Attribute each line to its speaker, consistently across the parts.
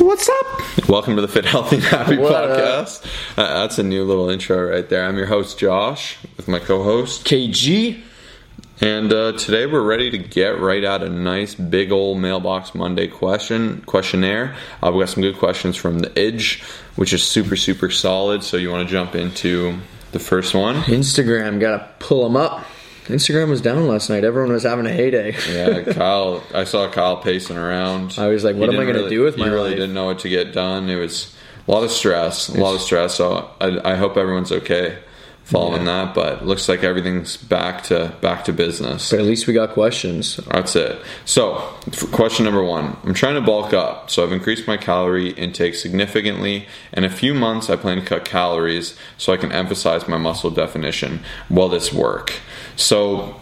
Speaker 1: What's up? Welcome to the Fit Healthy and Happy
Speaker 2: What
Speaker 1: podcast. Uh, that's a new little intro right there. I'm your host Josh with my co-host,
Speaker 2: KG.
Speaker 1: and uh, today we're ready to get right at a nice big old mailbox Monday question questionnaire. Uh, we got some good questions from the Edge, which is super super solid. So you want to jump into the first one?
Speaker 2: Instagram, gotta pull them up. Instagram was down last night. Everyone was having a heyday.
Speaker 1: Yeah, Kyle. I saw Kyle pacing around.
Speaker 2: I was like, what
Speaker 1: He
Speaker 2: am I gonna
Speaker 1: really-
Speaker 2: do with
Speaker 1: he
Speaker 2: my
Speaker 1: really
Speaker 2: life?
Speaker 1: didn't know what to get done. It was a lot of stress, a lot of stress. So I, I hope everyone's okay following that. But looks like everything's back to back to business.
Speaker 2: But at least we got questions.
Speaker 1: That's it. So, question number one I'm trying to bulk up, so I've increased my calorie intake significantly. In a few months, I plan to cut calories so I can emphasize my muscle definition. Will this work? So,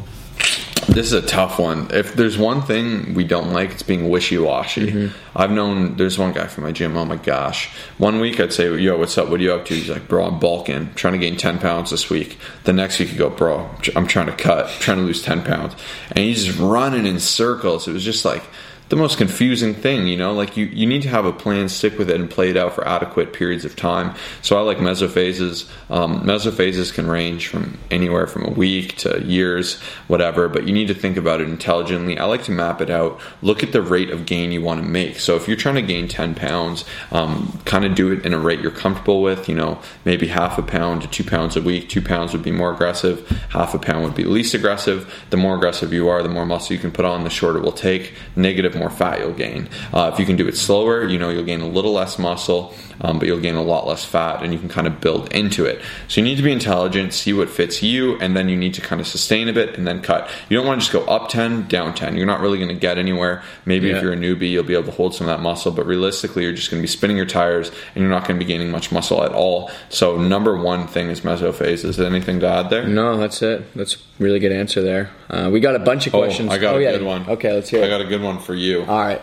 Speaker 1: this is a tough one. If there's one thing we don't like, it's being wishy washy. Mm-hmm. I've known there's one guy from my gym. Oh my gosh! One week I'd say, "Yo, what's up? What are you up to?" He's like, "Bro, I'm bulking, trying to gain 10 pounds this week." The next week, you go, "Bro, I'm trying to cut, trying to lose 10 pounds," and he's just running in circles. It was just like the most confusing thing, you know. Like you, you need to have a plan, stick with it, and play it out for adequate periods of time. So I like mesophases. Um, mesophases can range from anywhere from a week to years, whatever. But you need to think about it intelligently. I like to map it out. Look at the rate of gain you want to make. So if you're trying to gain 10 pounds, um, kind of do it in a rate you're comfortable with. You know, maybe half a pound to two pounds a week. Two pounds would be more aggressive. Half a pound would be least aggressive. The more aggressive you are, the more muscle you can put on, the shorter it will take. Negative, more fat you'll gain. Uh, if you can do it slower, you know you'll gain a little less muscle, um, but you'll gain a lot less fat, and you can kind of build into it. So you need to be intelligent, see what fits you, and then you need to kind of sustain a bit and then cut. You don't want to just go up 10, down 10. You're not really going to get anywhere. Maybe
Speaker 2: Yeah.
Speaker 1: if you're a newbie, you'll be able to hold some of that muscle, but realistically, you're just going to be spinning your tires and you're not going to be gaining much muscle at all. So, number one thing is mesophases. Is there anything to add there?
Speaker 2: No, that's it. That's a really good answer there. Uh, we got a bunch of questions.
Speaker 1: Oh, I got a
Speaker 2: yeah.
Speaker 1: good one.
Speaker 2: Okay, let's hear It.
Speaker 1: I got a good one for you.
Speaker 2: All right.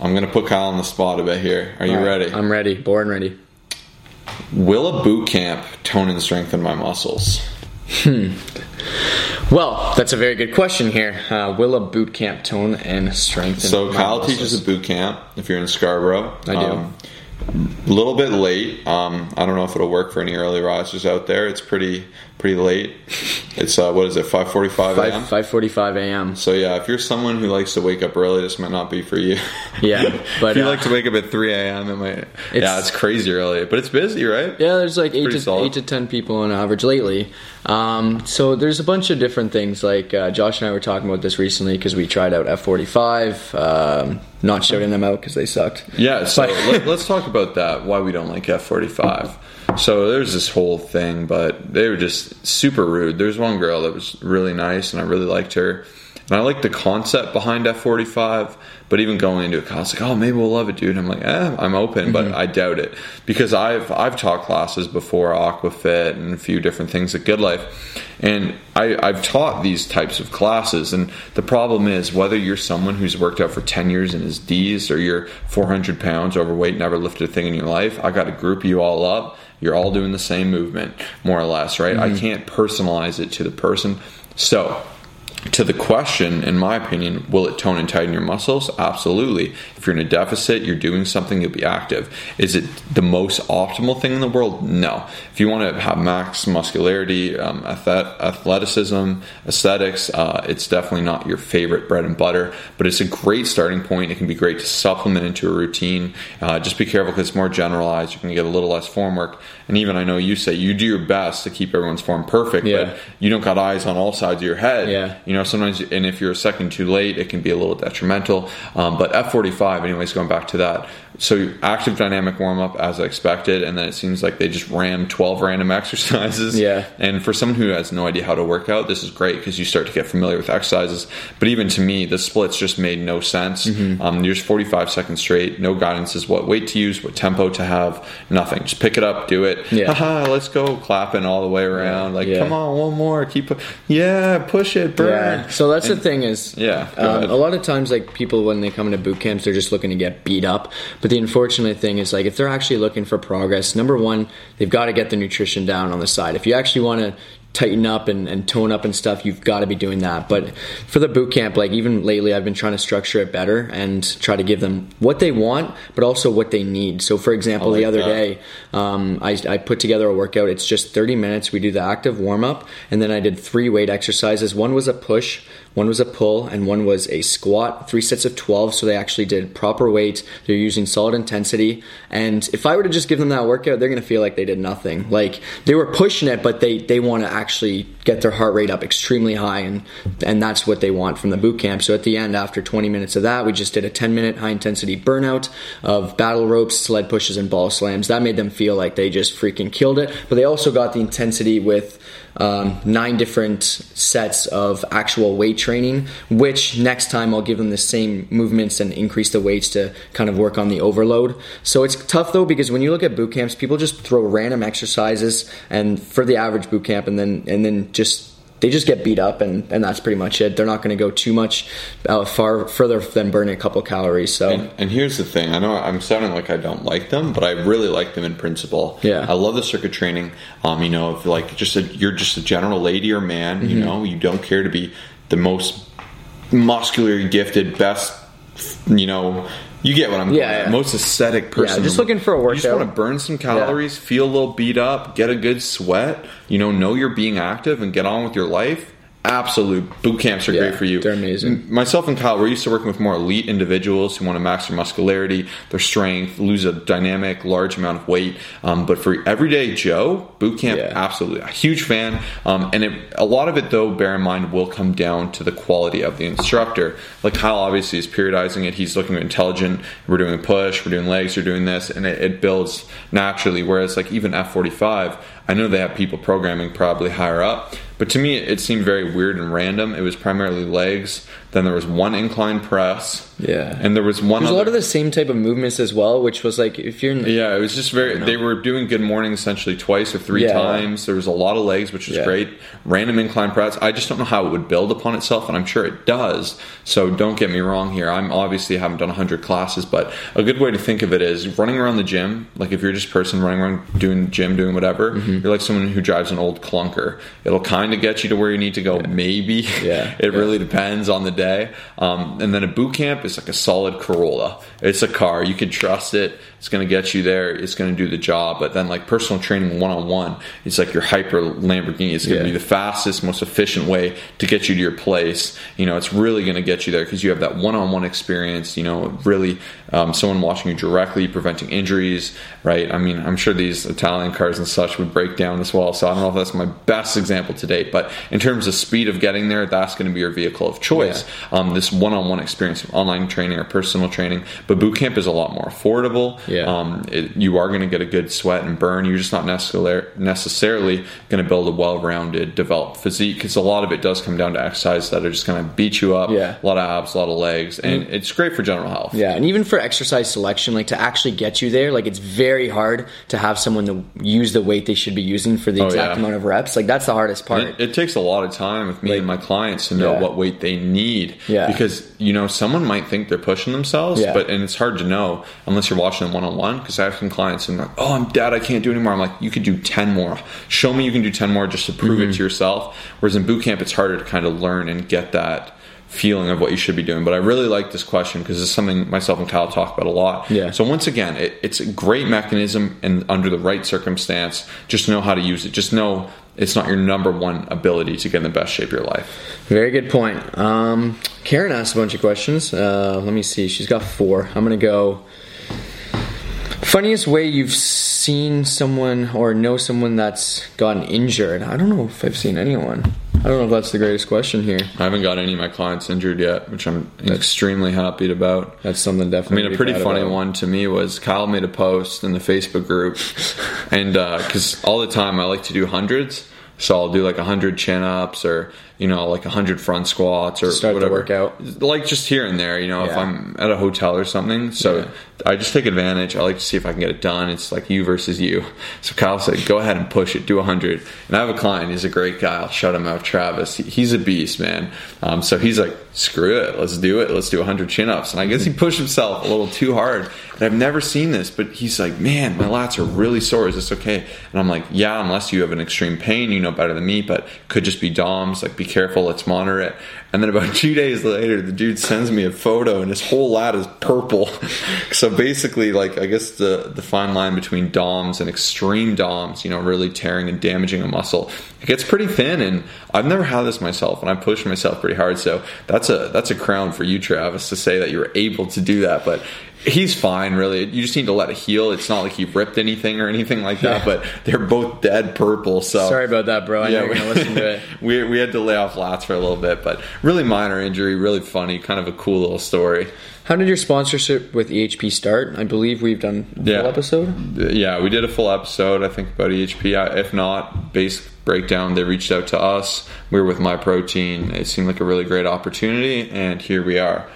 Speaker 1: I'm going to put Kyle on the spot a bit here. Are you
Speaker 2: right.
Speaker 1: ready?
Speaker 2: I'm ready. Born ready.
Speaker 1: Will a boot camp tone and strengthen my muscles? Hmm.
Speaker 2: Well, that's a very good question here. Uh, will a boot camp tone and strengthen?
Speaker 1: So Kyle
Speaker 2: muscles?
Speaker 1: teaches a boot camp if you're in Scarborough.
Speaker 2: I do.
Speaker 1: Um, a little bit late. Um, I don't know if it'll work for any early risers out there. It's pretty pretty late. It's uh, what is it? 5:45 a.m.
Speaker 2: Five five forty five a.m.
Speaker 1: So yeah, if you're someone who likes to wake up early, this might not be for you.
Speaker 2: Yeah, but,
Speaker 1: if you
Speaker 2: uh,
Speaker 1: like to wake up at 3 a.m., it might. yeah,
Speaker 2: It's-
Speaker 1: it's crazy early, but it's busy, right?
Speaker 2: Yeah, there's like eight to
Speaker 1: solid.
Speaker 2: eight to ten people on average lately. Um, so there's a bunch of different things. Like uh, Josh and I were talking about this recently because we tried out F45. Um, not shouting them out because they sucked.
Speaker 1: Yeah, so let, let's talk about that. Why we don't like F45. So there's this whole thing, but they were just super rude. There's one girl that was really nice, and I really liked her. And I like the concept behind F45, but even going into it, I was like, "Oh, maybe we'll love it, dude." I'm like, "Eh, I'm open, but I doubt it because I've I've taught classes before, Aquafit and a few different things at Good Life, and I, I've taught these types of classes. And the problem is whether you're someone who's worked out for 10 years and is D's, or you're 400 pounds overweight, never lifted a thing in your life. I got to group you all up. You're all doing the same movement, more or less, right? I mm-hmm. can't personalize it to the person. So to the question, in my opinion, will it tone and tighten your muscles? Absolutely. If you're in a deficit, you're doing something, you'll be active. Is it the most optimal thing in the world? No. If you want to have max muscularity, um, athleticism, aesthetics, uh, it's definitely not your favorite bread and butter, but it's a great starting point. It can be great to supplement into a routine. Uh, just be careful because it's more generalized. You can get a little less form work. And even I know you say you do your best to keep everyone's form perfect,
Speaker 2: Yeah.
Speaker 1: but you don't got eyes on all sides of your head.
Speaker 2: Yeah.
Speaker 1: You know, sometimes, and if you're a second too late, it can be a little detrimental. Um, but F45, anyways, going back to that. So active dynamic warm up as I expected, and then it seems like they just ram 12 random exercises.
Speaker 2: Yeah.
Speaker 1: And for someone who has no idea how to work out, this is great because you start to get familiar with exercises. But even to me, the splits just made no sense.
Speaker 2: Mm-hmm.
Speaker 1: Um, you're just 45 seconds straight, no guidance as what weight to use, what tempo to have, nothing. Just pick it up, do it.
Speaker 2: Yeah.
Speaker 1: Haha, let's go, clapping all the way around. Like,
Speaker 2: Yeah.
Speaker 1: come on, one more, keep, yeah, push it, burn.
Speaker 2: Yeah. So that's the thing is,
Speaker 1: Yeah,
Speaker 2: um, a lot of times like people when they come into boot camps, they're just looking to get beat up. But the unfortunate thing is like if they're actually looking for progress, number one, they've got to get the nutrition down on the side. If you actually want to tighten up and, and tone up and stuff, you've got to be doing that. But for the boot camp, like even lately, I've been trying to structure it better and try to give them what they want, but also what they need. So, for example,
Speaker 1: like
Speaker 2: the other
Speaker 1: that.
Speaker 2: day, um, I, I put together a workout. It's just 30 minutes. We do the active warm up, and then I did three weight exercises. One was a push, one was a pull, and one was a squat. Three sets of 12. So they actually did proper weight. They're using solid intensity. And if I were to just give them that workout, they're going to feel like they did nothing. Like they were pushing it, but they, they want to actually get their heart rate up extremely high. And, and that's what they want from the boot camp. So at the end, after 20 minutes of that, we just did a 10 minute high intensity burnout of battle ropes, sled pushes, and ball slams. That made them feel like they just freaking killed it. But they also got the intensity with um, nine different sets of actual weight training, which next time I'll give them the same movements and increase the weights to kind of work on the overload. So it's tough though because when you look at boot camps, people just throw random exercises and for the average boot camp and then and then just they just get beat up and, and that's pretty much it. They're not going to go too much uh, far further than burning a couple calories. So
Speaker 1: And, and here's the thing. I know I'm sounding like I don't like them, but I really like them in principle.
Speaker 2: Yeah.
Speaker 1: I love the circuit training. Um, you know, if like just a, you're just a general lady or man,
Speaker 2: Mm-hmm.
Speaker 1: you know, you don't care to be the most muscular, gifted, best, you know. You get what I'm
Speaker 2: Yeah, yeah.
Speaker 1: Most aesthetic person.
Speaker 2: Yeah, just looking for a workout.
Speaker 1: You just want to burn some calories, feel a little beat up, get a good sweat, you know, know you're being active and get on with your life. Absolute boot camps are
Speaker 2: Yeah,
Speaker 1: great for you.
Speaker 2: they're amazing.
Speaker 1: Myself and Kyle, we're used to working with more elite individuals who want to max their muscularity, their strength, lose a dynamic, large amount of weight. Um, but for everyday Joe, boot camp,
Speaker 2: Yeah.
Speaker 1: absolutely a huge fan. Um, and it, a lot of it, though, bear in mind, will come down to the quality of the instructor. Like Kyle, obviously, is periodizing it. He's looking intelligent. We're doing push, we're doing legs, we're doing this, and it, it builds naturally. Whereas, like even F45, I know they have people programming probably higher up. But to me, it seemed very weird and random. It was primarily legs. Then there was one incline press.
Speaker 2: Yeah.
Speaker 1: And there was one
Speaker 2: there's a lot of the same type of movements as well, which was like if you're in the,
Speaker 1: yeah, it was just very. They were doing good morning essentially twice or three
Speaker 2: Yeah.
Speaker 1: times. There was a lot of legs, which was
Speaker 2: Yeah.
Speaker 1: great. Random incline press. I just don't know how it would build upon itself, and I'm sure it does. So don't get me wrong here. I'm obviously haven't done 100 classes, but a good way to think of it is running around the gym. Like if you're just a person running around doing gym, doing whatever,
Speaker 2: Mm-hmm.
Speaker 1: you're like someone who drives an old clunker. It'll kind of get you to where you need to go, maybe.
Speaker 2: Yeah.
Speaker 1: it
Speaker 2: Yeah.
Speaker 1: really depends on the day. Um, and then a boot camp is like a solid Corolla. It's a car. You can trust it. It's going to get you there. It's going to do the job. But then like personal training one on one, it's like your hyper Lamborghini. It's going to
Speaker 2: Yeah.
Speaker 1: be the fastest, most efficient way to get you to your place. You know, it's really going to get you there because you have that one on one experience. You know, really um, someone watching you directly, preventing injuries. Right. I mean, I'm sure these Italian cars and such would break down as well. So I don't know if that's my best example to date. But in terms of speed of getting there, that's going to be your vehicle of choice. Um, this one on one experience of online training or personal training. But boot camp is a lot more affordable.
Speaker 2: Yeah.
Speaker 1: Um, it, you are going to get a good sweat and burn. You're just not necessarily necessarily going to build a well-rounded, developed physique because a lot of it does come down to exercise that are just going to beat you up.
Speaker 2: Yeah.
Speaker 1: A lot of abs, a lot of legs, and it's great for general health.
Speaker 2: Yeah, and even for exercise selection, like to actually get you there, like it's very hard to have someone to use the weight they should be using for the
Speaker 1: Oh,
Speaker 2: exact
Speaker 1: yeah.
Speaker 2: amount of reps. Like that's the hardest part.
Speaker 1: It, it takes a lot of time with me and my clients to know
Speaker 2: Yeah.
Speaker 1: what weight they need.
Speaker 2: Yeah.
Speaker 1: Because, you know, someone might think they're pushing themselves,
Speaker 2: Yeah.
Speaker 1: but and it's hard to know unless you're watching them one on one. Because I have some clients and they're like, oh, I'm dead. I can't do anymore. I'm like, you could do 10 more. Show me you can do 10 more just to prove
Speaker 2: Mm-hmm.
Speaker 1: it to yourself. Whereas in boot camp, it's harder to kind of learn and get that feeling of what you should be doing. But I really like this question because it's something myself and Kyle talk about a lot.
Speaker 2: Yeah.
Speaker 1: So once again, it, it's a great mechanism and under the right circumstance, just know how to use it. Just know it's not your number one ability to get in the best shape of your life.
Speaker 2: Very good point. Um, Karen asked a bunch of questions. Uh, let me see. She's got four. I'm gonna go. Funniest way you've seen someone or know someone that's gotten injured? I don't know if I've seen anyone. I don't know if that's the greatest question here.
Speaker 1: I haven't got any of my clients injured yet, which I'm extremely happy about.
Speaker 2: That's something definitely.
Speaker 1: I
Speaker 2: mean,
Speaker 1: a pretty funny
Speaker 2: about.
Speaker 1: one to me was Kyle made a post in the Facebook group, and uh, because all the time I like to do hundreds, so I'll do like a hundred chin ups or you know, like 100 front squats or whatever.
Speaker 2: workout.
Speaker 1: Like just here and there, you know, if I'm at a hotel or something. So
Speaker 2: Yeah.
Speaker 1: I just take advantage. I like to see if I can get it done. It's like you versus you. So Kyle said, go ahead and push it, do 100. And I have a client, he's a great guy. I'll shut him out, Travis. He's a beast, man. Um, so he's like, screw it, let's do it. Let's do 100 chin ups. And I guess he pushed himself a little too hard. And I've never seen this, but he's like, man, my lats are really sore. Is this okay? And I'm like, yeah, unless you have an extreme pain, you know better than me, but could just be DOMS. Like, be careful, let's monitor it. And then about two days later, the dude sends me a photo, and his whole lat is purple. so basically, like I guess the the fine line between DOMs and extreme DOMs, you know, really tearing and damaging a muscle, it gets pretty thin. And I've never had this myself, and I pushed myself pretty hard. So that's a that's a crown for you, Travis, to say that you were able to do that. But he's fine, really. You just need to let it heal. It's not like he ripped anything or anything like that.
Speaker 2: Yeah.
Speaker 1: But they're both dead purple. So
Speaker 2: Sorry about that, bro. I know you're gonna listen to it.
Speaker 1: we, we had to lay off lats for a little bit, but really minor injury, really funny, kind of a cool little story.
Speaker 2: How did your sponsorship with EHP start? I believe we've done a
Speaker 1: Yeah.
Speaker 2: full episode.
Speaker 1: Yeah, we did a full episode, I think, about EHP. If not, base breakdown, they reached out to us. We were with My Protein. It seemed like a really great opportunity, and here we are.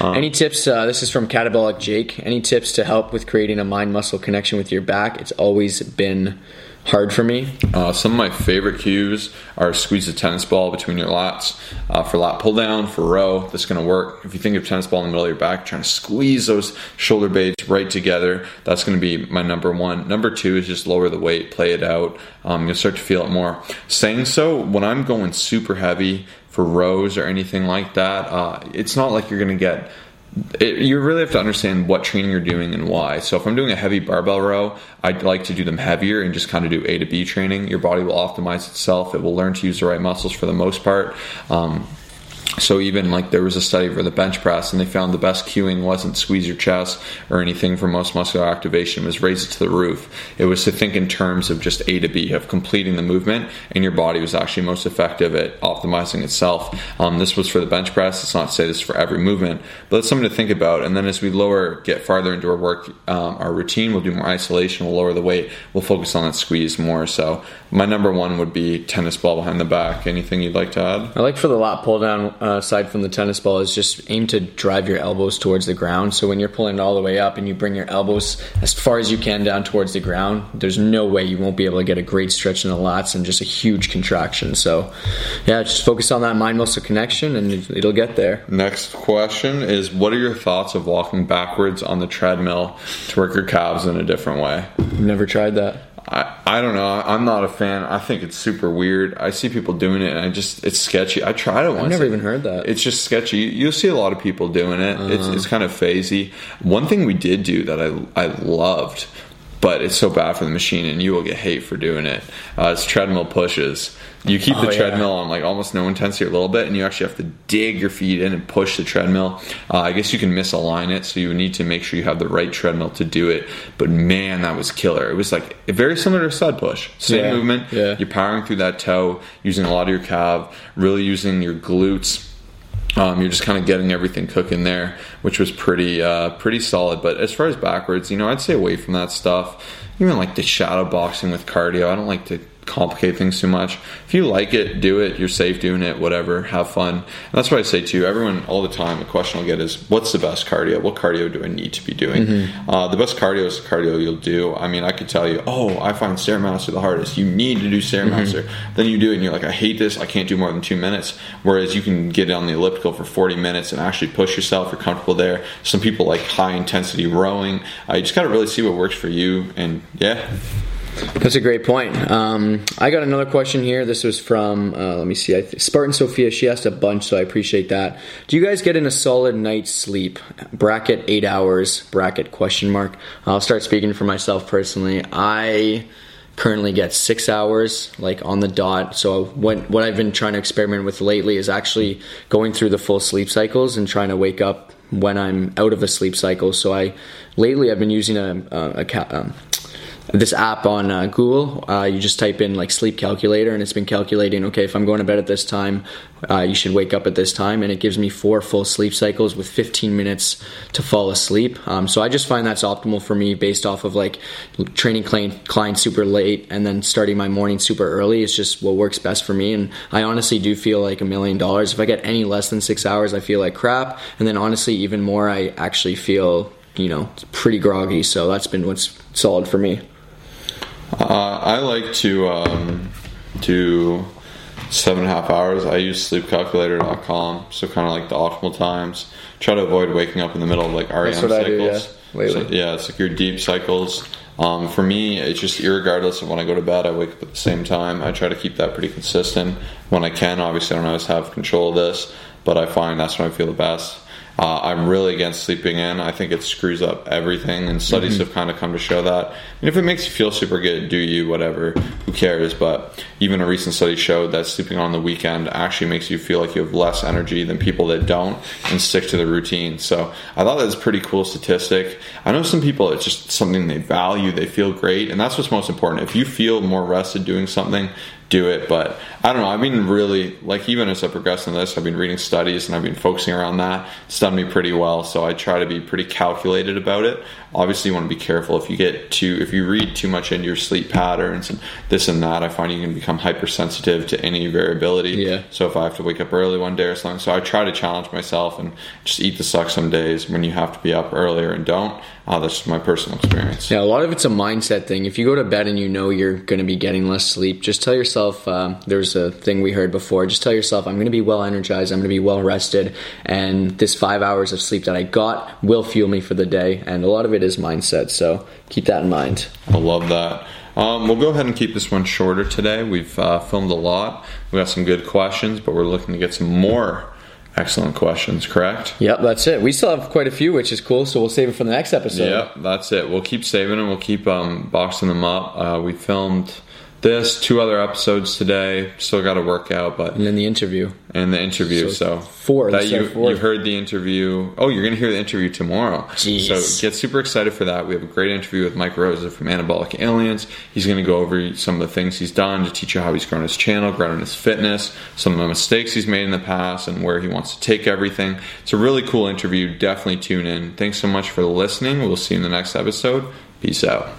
Speaker 2: Any tips? Uh, this is from Catabolic Jake. Any tips to help with creating a mind muscle connection with your back? It's always been hard for me.
Speaker 1: Uh, some of my favorite cues are squeeze the tennis ball between your lats uh, for lat pull down, for row. That's going to work. If you think of tennis ball in the middle of your back, trying to squeeze those shoulder blades right together, that's going to be my number one. Number two is just lower the weight, play it out. Um, you'll start to feel it more. Saying so, when I'm going super heavy for rows or anything like that, uh, it's not like you're going to get it, you really have to understand what training you're doing and why. So if I'm doing a heavy barbell row, I'd like to do them heavier and just kind of do A to B training. Your body will optimize itself. It will learn to use the right muscles for the most part. Um, so even like there was a study for the bench press, and they found the best cueing wasn't squeeze your chest or anything for most muscular activation. It was raise it to the roof. It was to think in terms of just A to B of completing the movement, and your body was actually most effective at optimizing itself. Um, this was for the bench press. It's not to say this is for every movement, but it's something to think about. And then as we lower, get farther into our work, um, our routine, we'll do more isolation. We'll lower the weight. We'll focus on that squeeze more. So my number one would be tennis ball behind the back. Anything you'd like to add?
Speaker 2: I like for the lat pull down uh, aside from the tennis ball is just aim to drive your elbows towards the ground. So when you're pulling it all the way up and you bring your elbows as far as you can down towards the ground, there's no way you won't be able to get a great stretch in the lats and just a huge contraction. So yeah, just focus on that mind muscle connection and it- it'll get there.
Speaker 1: Next question is What are your thoughts of walking backwards on the treadmill to work your calves in a different way?
Speaker 2: I've never tried that.
Speaker 1: I, I don't know. I'm not a fan. I think it's super weird. I see people doing it and I just, it's sketchy. I tried it once.
Speaker 2: I've never even heard that.
Speaker 1: It's just sketchy. You'll see a lot of people doing it. It's,
Speaker 2: Uh-huh.
Speaker 1: it's kind of phasey. One thing we did do that I, I loved, but it's so bad for the machine and you will get hate for doing it, uh, is treadmill pushes. You keep
Speaker 2: Oh,
Speaker 1: the
Speaker 2: yeah.
Speaker 1: treadmill on like almost no intensity a little bit, and you actually have to dig your feet in and push the treadmill. Uh, I guess you can misalign it, so you need to make sure you have the right treadmill to do it. But man, that was killer. It was like very similar to a sled push. Same
Speaker 2: Yeah,
Speaker 1: movement.
Speaker 2: yeah.
Speaker 1: You're powering through that toe, using a lot of your calf, really using your glutes. Um, you're just kind of getting everything cooking there, which was pretty uh, pretty solid. But as far as backwards, you know, I'd stay away from that stuff. Even like the shadow boxing with cardio, I don't like to complicate things too much. If you like it, do it. You're safe doing it. Whatever, have fun. And that's what I say too. Everyone all the time. The question I'll get is, "What's the best cardio? What cardio do I need to be doing?" Uh, the best cardio is the cardio you'll do. I mean, I could tell you, "Oh, I find stairmaster the hardest." You need to do stairmaster. Then you do it, and you're like, "I hate this. I can't do more than two minutes." Whereas you can get on the elliptical for 40 minutes and actually push yourself. You're comfortable there. Some people like high intensity rowing. Uh, you just got to really see what works for you. And yeah,
Speaker 2: That's a great point. Um, I got another question here. This was from, uh, let me see, I Spartan Sophia. She asked a bunch, so I appreciate that. Do you guys get in a solid night's sleep? Bracket eight hours. Bracket question mark. I'll start speaking for myself personally. I currently get six hours, like on the dot. So what what I've been trying to experiment with lately is actually going through the full sleep cycles and trying to wake up when I'm out of a sleep cycle. So I lately I've been using a a, a um, this app on uh, Google. Uh, you just type in like sleep calculator, and it's been calculating. Okay, if I'm going to bed at this time, uh, you should wake up at this time, and it gives me four full sleep cycles with 15 minutes to fall asleep. Um, so I just find that's optimal for me based off of like training client, clients super late and then starting my morning super early. It's just what works best for me, and I honestly do feel like a million dollars. If I get any less than six hours, I feel like crap, and then honestly, even more, I actually feel you know pretty groggy. So that's been what's solid for me.
Speaker 1: Uh, I like to um, do seven and a half hours. I use sleepcalculator.com, so kind of like the optimal times. Try to avoid waking up in the middle of like REM cycles.
Speaker 2: Do, yeah.
Speaker 1: So, yeah, it's like your deep cycles. Um, for me, it's just regardless of when I go to bed, I wake up at the same time. I try to keep that pretty consistent when I can. Obviously, I don't always have control of this, but I find that's when I feel the best. Uh, I'm really against sleeping in. I think it screws up everything, and studies mm-hmm. have kind of come to show that. And if it makes you feel super good, do you, whatever, who cares? But even a recent study showed that sleeping on the weekend actually makes you feel like you have less energy than people that don't and stick to the routine. So I thought that was a pretty cool statistic. I know some people, it's just something they value, they feel great, and that's what's most important. If you feel more rested doing something, do it. But I don't know. I've been really like even as I progress in this, I've been reading studies and I've been focusing around that. It's done me pretty well. So I try to be pretty calculated about it. Obviously, you want to be careful if you get too if you read too much into your sleep patterns and this and that. I find you can become hypersensitive to any variability.
Speaker 2: Yeah.
Speaker 1: So if I have to wake up early one day or something, so I try to challenge myself and just eat the suck some days when you have to be up earlier and don't. Uh, that's just my personal experience.
Speaker 2: Yeah, a lot of it's a mindset thing. If you go to bed and you know you're going to be getting less sleep, just tell yourself. Um, there's a thing we heard before. Just tell yourself, I'm going to be well energized. I'm going to be well rested, and this five hours of sleep that I got will fuel me for the day. And a lot of it is mindset. So keep that in mind.
Speaker 1: I love that. Um, we'll go ahead and keep this one shorter today. We've uh, filmed a lot. We got some good questions, but we're looking to get some more excellent questions, correct?
Speaker 2: Yep, that's it. We still have quite a few, which is cool. So we'll save it for the next episode.
Speaker 1: Yep, that's it. We'll keep saving them. We'll keep um, boxing them up. Uh, we filmed this, two other episodes today. Still got to work out, but
Speaker 2: and then the interview
Speaker 1: and the interview. So,
Speaker 2: so four.
Speaker 1: That you you heard the interview. Oh, you're going to hear the interview tomorrow.
Speaker 2: Jeez.
Speaker 1: So get super excited for that. We have a great interview with Mike Rosa from Anabolic Aliens. He's going to go over some of the things he's done to teach you how he's grown his channel, grown his fitness, some of the mistakes he's made in the past, and where he wants to take everything. It's a really cool interview. Definitely tune in. Thanks so much for listening. We'll see you in the next episode. Peace out.